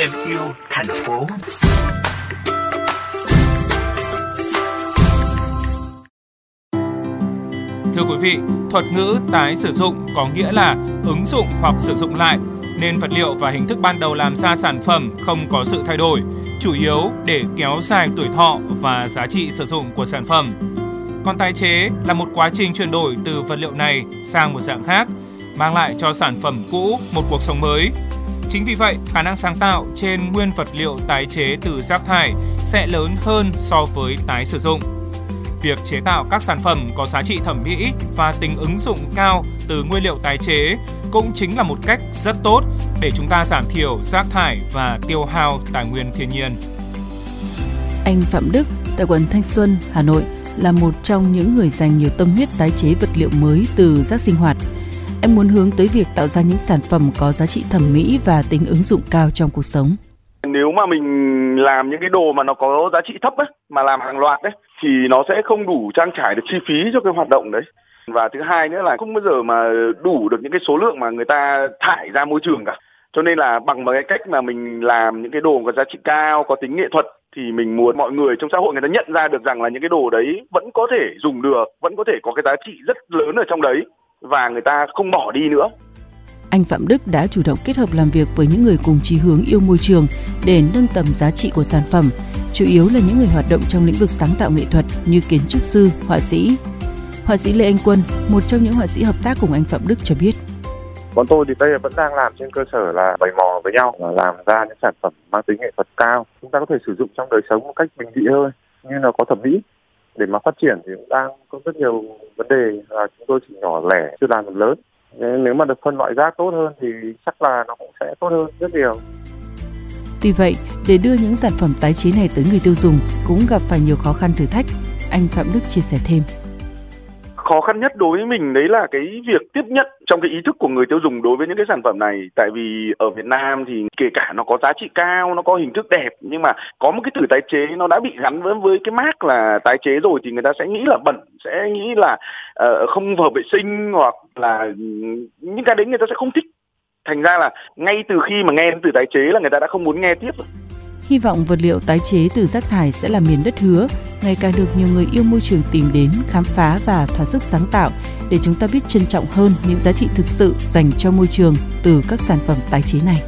thêm yêu thành phố. Thưa quý vị, thuật ngữ tái sử dụng có nghĩa là ứng dụng hoặc sử dụng lại, nên vật liệu và hình thức ban đầu làm ra sản phẩm không có sự thay đổi, chủ yếu để kéo dài tuổi thọ và giá trị sử dụng của sản phẩm. Còn tái chế là một quá trình chuyển đổi từ vật liệu này sang một dạng khác, mang lại cho sản phẩm cũ một cuộc sống mới. Chính vì vậy, khả năng sáng tạo trên nguyên vật liệu tái chế từ rác thải sẽ lớn hơn so với tái sử dụng. Việc chế tạo các sản phẩm có giá trị thẩm mỹ và tính ứng dụng cao từ nguyên liệu tái chế cũng chính là một cách rất tốt để chúng ta giảm thiểu rác thải và tiêu hao tài nguyên thiên nhiên. Anh Phạm Đức tại quận Thanh Xuân, Hà Nội là một trong những người dành nhiều tâm huyết tái chế vật liệu mới từ rác sinh hoạt. Em muốn hướng tới việc tạo ra những sản phẩm có giá trị thẩm mỹ và tính ứng dụng cao trong cuộc sống. Nếu mà mình làm những cái đồ mà nó có giá trị thấp ấy, mà làm hàng loạt đấy thì nó sẽ không đủ trang trải được chi phí cho cái hoạt động đấy. Và thứ hai nữa là không bao giờ mà đủ được những cái số lượng mà người ta thải ra môi trường cả. Cho nên là bằng một cái cách mà mình làm những cái đồ có giá trị cao, có tính nghệ thuật thì mình muốn mọi người trong xã hội người ta nhận ra được rằng là những cái đồ đấy vẫn có thể dùng được, vẫn có thể có cái giá trị rất lớn ở trong đấy và người ta không bỏ đi nữa. Anh Phạm Đức đã chủ động kết hợp làm việc với những người cùng chí hướng yêu môi trường để nâng tầm giá trị của sản phẩm, chủ yếu là những người hoạt động trong lĩnh vực sáng tạo nghệ thuật như kiến trúc sư, họa sĩ. Họa sĩ Lê Anh Quân, một trong những họa sĩ hợp tác cùng anh Phạm Đức cho biết. Bọn tôi thì đây vẫn đang làm trên cơ sở là bày mò với nhau làm ra những sản phẩm mang tính nghệ thuật cao. Chúng ta có thể sử dụng trong đời sống một cách bình dị hơn, như là có thẩm mỹ. Để mà phát triển thì cũng đang có rất nhiều vấn đề là chúng tôi chỉ nhỏ lẻ, chưa làm được lớn. Nếu mà được phân loại rác tốt hơn thì chắc là nó cũng sẽ tốt hơn rất nhiều. Tuy vậy, để đưa những sản phẩm tái chế này tới người tiêu dùng cũng gặp phải nhiều khó khăn thử thách. Anh Phạm Đức chia sẻ thêm khó khăn nhất đối với mình đấy là cái việc tiếp nhận trong cái ý thức của người tiêu dùng đối với những cái sản phẩm này. Tại vì ở Việt Nam thì kể cả nó có giá trị cao nó có hình thức đẹp nhưng mà có một cái từ tái chế nó đã bị gắn với với cái mác là tái chế rồi thì người ta sẽ nghĩ là bẩn sẽ nghĩ là uh, không hợp vệ sinh hoặc là những cái đấy người ta sẽ không thích. Thành ra là ngay từ khi mà nghe từ tái chế là người ta đã không muốn nghe tiếp rồi. Hy vọng vật liệu tái chế từ rác thải sẽ là miền đất hứa, ngày càng được nhiều người yêu môi trường tìm đến, khám phá và thỏa sức sáng tạo để chúng ta biết trân trọng hơn những giá trị thực sự dành cho môi trường từ các sản phẩm tái chế này.